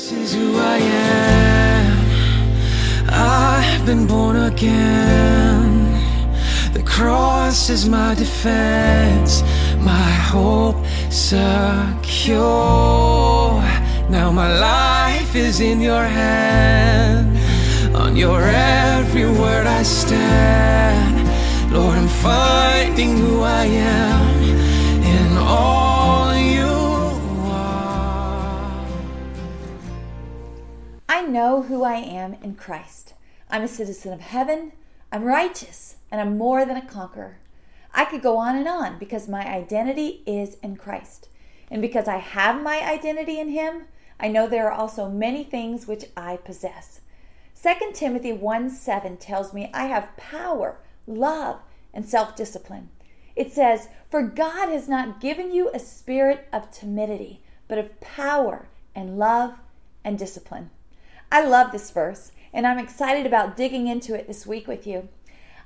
This is who I am. I've been born again. The cross is my defense, my hope secure. Now my life is in your hand. On your every word I stand. Lord, I'm finding who I am know who I am in Christ. I'm a citizen of heaven, I'm righteous, and I'm more than a conqueror. I could go on and on because my identity is in Christ. And because I have my identity in Him, I know there are also many things which I possess. 2 Timothy 1 7 tells me I have power, love, and self discipline. It says, For God has not given you a spirit of timidity, but of power and love and discipline. I love this verse, and I'm excited about digging into it this week with you.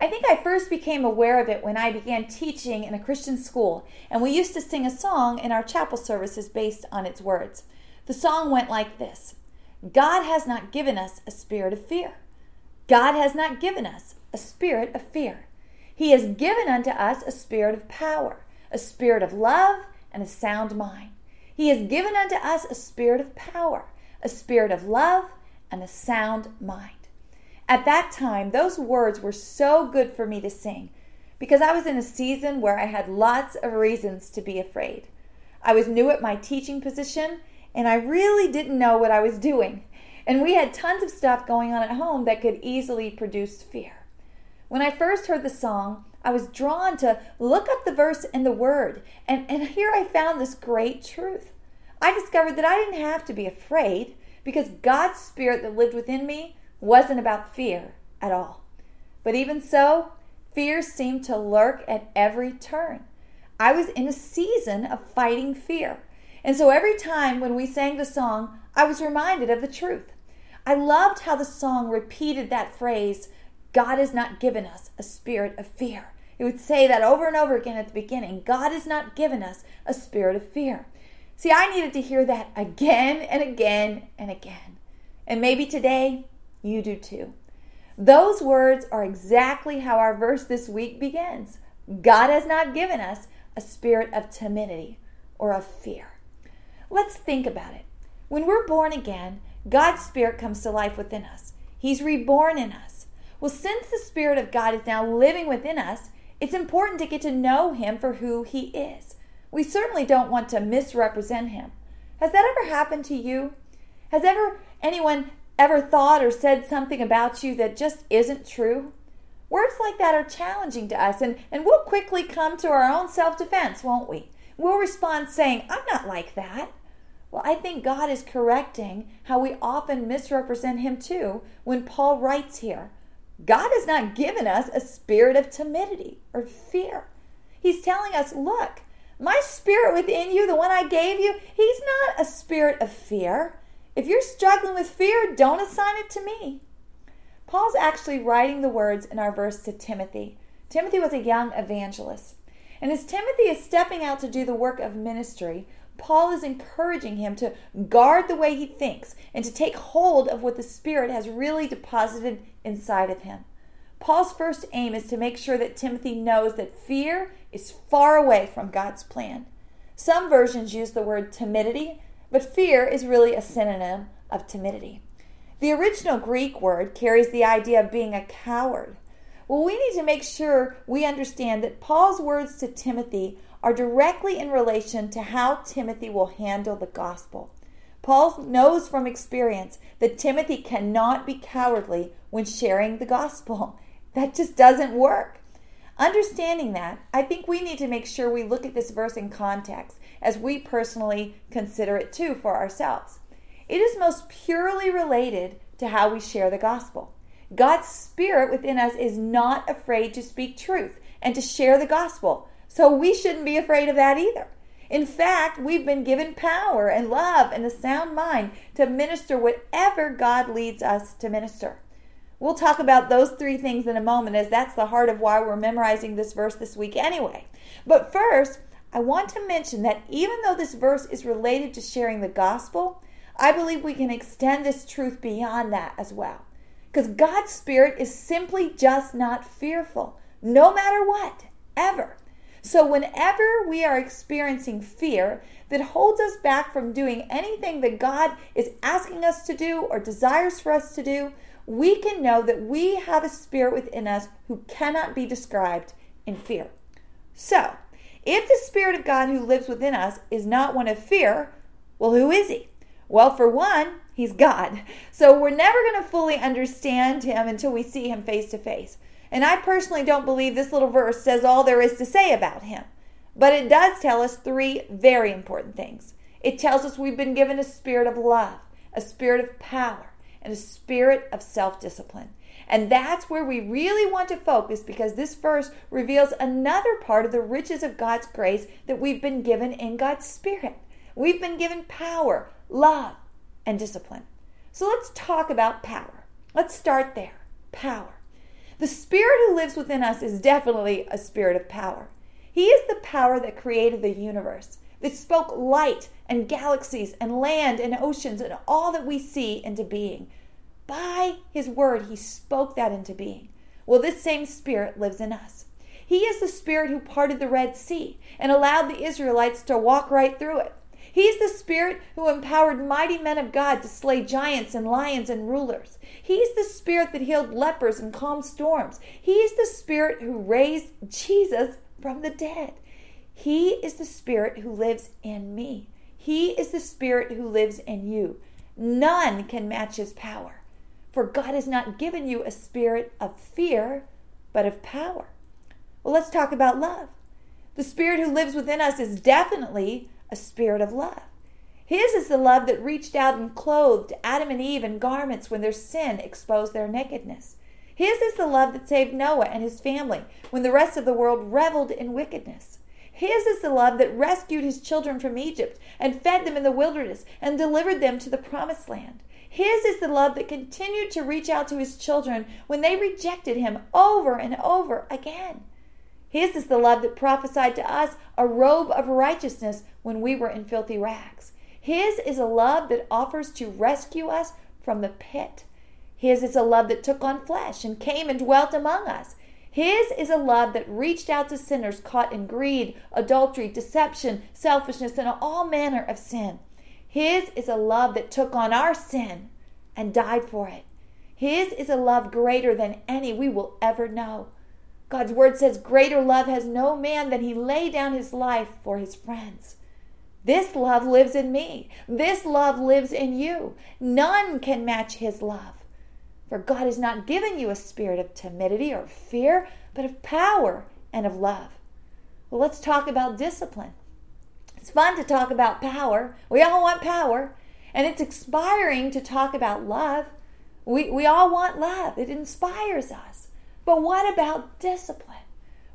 I think I first became aware of it when I began teaching in a Christian school, and we used to sing a song in our chapel services based on its words. The song went like this God has not given us a spirit of fear. God has not given us a spirit of fear. He has given unto us a spirit of power, a spirit of love, and a sound mind. He has given unto us a spirit of power, a spirit of love, and a sound mind. At that time, those words were so good for me to sing because I was in a season where I had lots of reasons to be afraid. I was new at my teaching position and I really didn't know what I was doing. And we had tons of stuff going on at home that could easily produce fear. When I first heard the song, I was drawn to look up the verse and the word, and, and here I found this great truth. I discovered that I didn't have to be afraid because God's Spirit that lived within me wasn't about fear at all. But even so, fear seemed to lurk at every turn. I was in a season of fighting fear. And so every time when we sang the song, I was reminded of the truth. I loved how the song repeated that phrase, God has not given us a spirit of fear. It would say that over and over again at the beginning God has not given us a spirit of fear. See, I needed to hear that again and again and again. And maybe today you do too. Those words are exactly how our verse this week begins. God has not given us a spirit of timidity or of fear. Let's think about it. When we're born again, God's Spirit comes to life within us. He's reborn in us. Well, since the Spirit of God is now living within us, it's important to get to know Him for who He is. We certainly don't want to misrepresent Him. Has that ever happened to you? Has ever anyone ever thought or said something about you that just isn't true? Words like that are challenging to us, and, and we'll quickly come to our own self defense, won't we? We'll respond saying, I'm not like that. Well, I think God is correcting how we often misrepresent Him too when Paul writes here God has not given us a spirit of timidity or fear. He's telling us, look, my spirit within you, the one I gave you, he's not a spirit of fear. If you're struggling with fear, don't assign it to me. Paul's actually writing the words in our verse to Timothy. Timothy was a young evangelist. And as Timothy is stepping out to do the work of ministry, Paul is encouraging him to guard the way he thinks and to take hold of what the Spirit has really deposited inside of him. Paul's first aim is to make sure that Timothy knows that fear is far away from God's plan. Some versions use the word timidity but fear is really a synonym of timidity. The original Greek word carries the idea of being a coward. Well, we need to make sure we understand that Paul's words to Timothy are directly in relation to how Timothy will handle the gospel. Paul knows from experience that Timothy cannot be cowardly when sharing the gospel. That just doesn't work. Understanding that, I think we need to make sure we look at this verse in context as we personally consider it too for ourselves. It is most purely related to how we share the gospel. God's Spirit within us is not afraid to speak truth and to share the gospel, so we shouldn't be afraid of that either. In fact, we've been given power and love and a sound mind to minister whatever God leads us to minister. We'll talk about those three things in a moment, as that's the heart of why we're memorizing this verse this week anyway. But first, I want to mention that even though this verse is related to sharing the gospel, I believe we can extend this truth beyond that as well. Because God's Spirit is simply just not fearful, no matter what, ever. So, whenever we are experiencing fear that holds us back from doing anything that God is asking us to do or desires for us to do, we can know that we have a spirit within us who cannot be described in fear. So, if the Spirit of God who lives within us is not one of fear, well, who is He? Well, for one, He's God. So we're never going to fully understand Him until we see Him face to face. And I personally don't believe this little verse says all there is to say about Him. But it does tell us three very important things. It tells us we've been given a spirit of love, a spirit of power, and a spirit of self discipline. And that's where we really want to focus because this verse reveals another part of the riches of God's grace that we've been given in God's Spirit. We've been given power, love, and discipline. So let's talk about power. Let's start there. Power. The Spirit who lives within us is definitely a spirit of power. He is the power that created the universe, that spoke light and galaxies and land and oceans and all that we see into being. By His word, He spoke that into being. Well, this same Spirit lives in us. He is the Spirit who parted the Red Sea and allowed the Israelites to walk right through it. He's the Spirit who empowered mighty men of God to slay giants and lions and rulers. He's the Spirit that healed lepers and calmed storms. He's the Spirit who raised Jesus from the dead. He is the Spirit who lives in me. He is the Spirit who lives in you. None can match his power. For God has not given you a spirit of fear, but of power. Well, let's talk about love. The Spirit who lives within us is definitely a spirit of love. His is the love that reached out and clothed Adam and Eve in garments when their sin exposed their nakedness. His is the love that saved Noah and his family when the rest of the world reveled in wickedness. His is the love that rescued his children from Egypt and fed them in the wilderness and delivered them to the promised land. His is the love that continued to reach out to his children when they rejected him over and over again. His is the love that prophesied to us a robe of righteousness when we were in filthy rags. His is a love that offers to rescue us from the pit. His is a love that took on flesh and came and dwelt among us. His is a love that reached out to sinners caught in greed, adultery, deception, selfishness, and all manner of sin. His is a love that took on our sin and died for it. His is a love greater than any we will ever know. God's word says, Greater love has no man than he lay down his life for his friends. This love lives in me. This love lives in you. None can match his love. For God has not given you a spirit of timidity or fear, but of power and of love. Well, let's talk about discipline. It's fun to talk about power. We all want power. And it's inspiring to talk about love. We, we all want love, it inspires us. But what about discipline?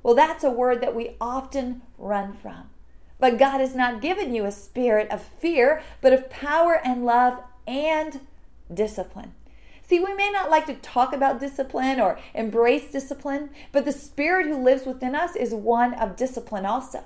Well, that's a word that we often run from. But God has not given you a spirit of fear, but of power and love and discipline. See, we may not like to talk about discipline or embrace discipline, but the spirit who lives within us is one of discipline also.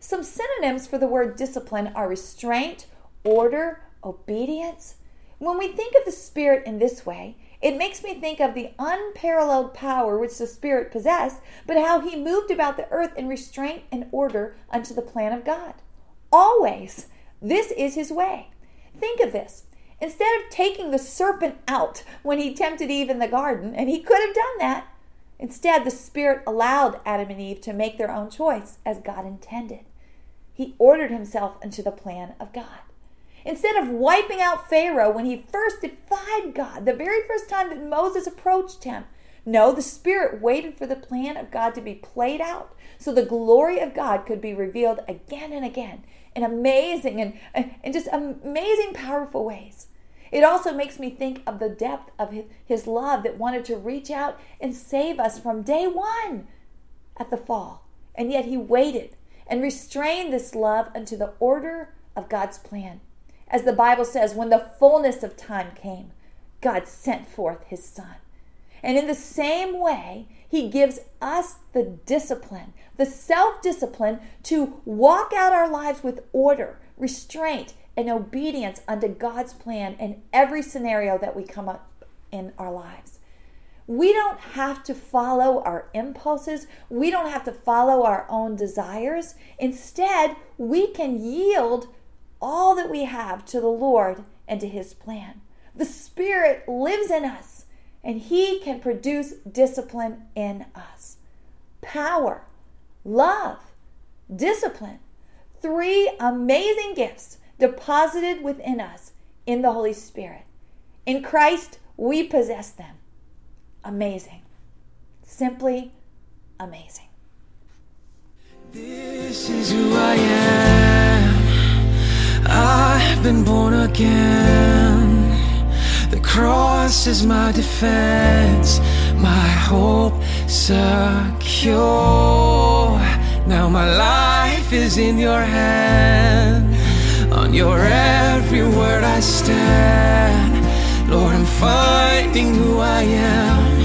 Some synonyms for the word discipline are restraint, order, obedience. When we think of the spirit in this way, it makes me think of the unparalleled power which the Spirit possessed, but how he moved about the earth in restraint and order unto the plan of God. Always, this is his way. Think of this. Instead of taking the serpent out when he tempted Eve in the garden, and he could have done that, instead the Spirit allowed Adam and Eve to make their own choice as God intended. He ordered himself into the plan of God. Instead of wiping out Pharaoh when he first defied God, the very first time that Moses approached him, no, the Spirit waited for the plan of God to be played out so the glory of God could be revealed again and again in amazing and, and just amazing, powerful ways. It also makes me think of the depth of his love that wanted to reach out and save us from day one at the fall. And yet he waited and restrained this love unto the order of God's plan. As the Bible says, when the fullness of time came, God sent forth his Son. And in the same way, he gives us the discipline, the self discipline to walk out our lives with order, restraint, and obedience unto God's plan in every scenario that we come up in our lives. We don't have to follow our impulses. We don't have to follow our own desires. Instead, we can yield all that we have to the Lord and to His plan. The Spirit lives in us, and He can produce discipline in us. Power, love, discipline. Three amazing gifts deposited within us in the Holy Spirit. In Christ, we possess them. Amazing. Simply amazing. This is who I am. I've been born again. The cross is my defense, my hope secure. Now my life is in your hand. On your every word I stand. Lord, I'm finding who I am.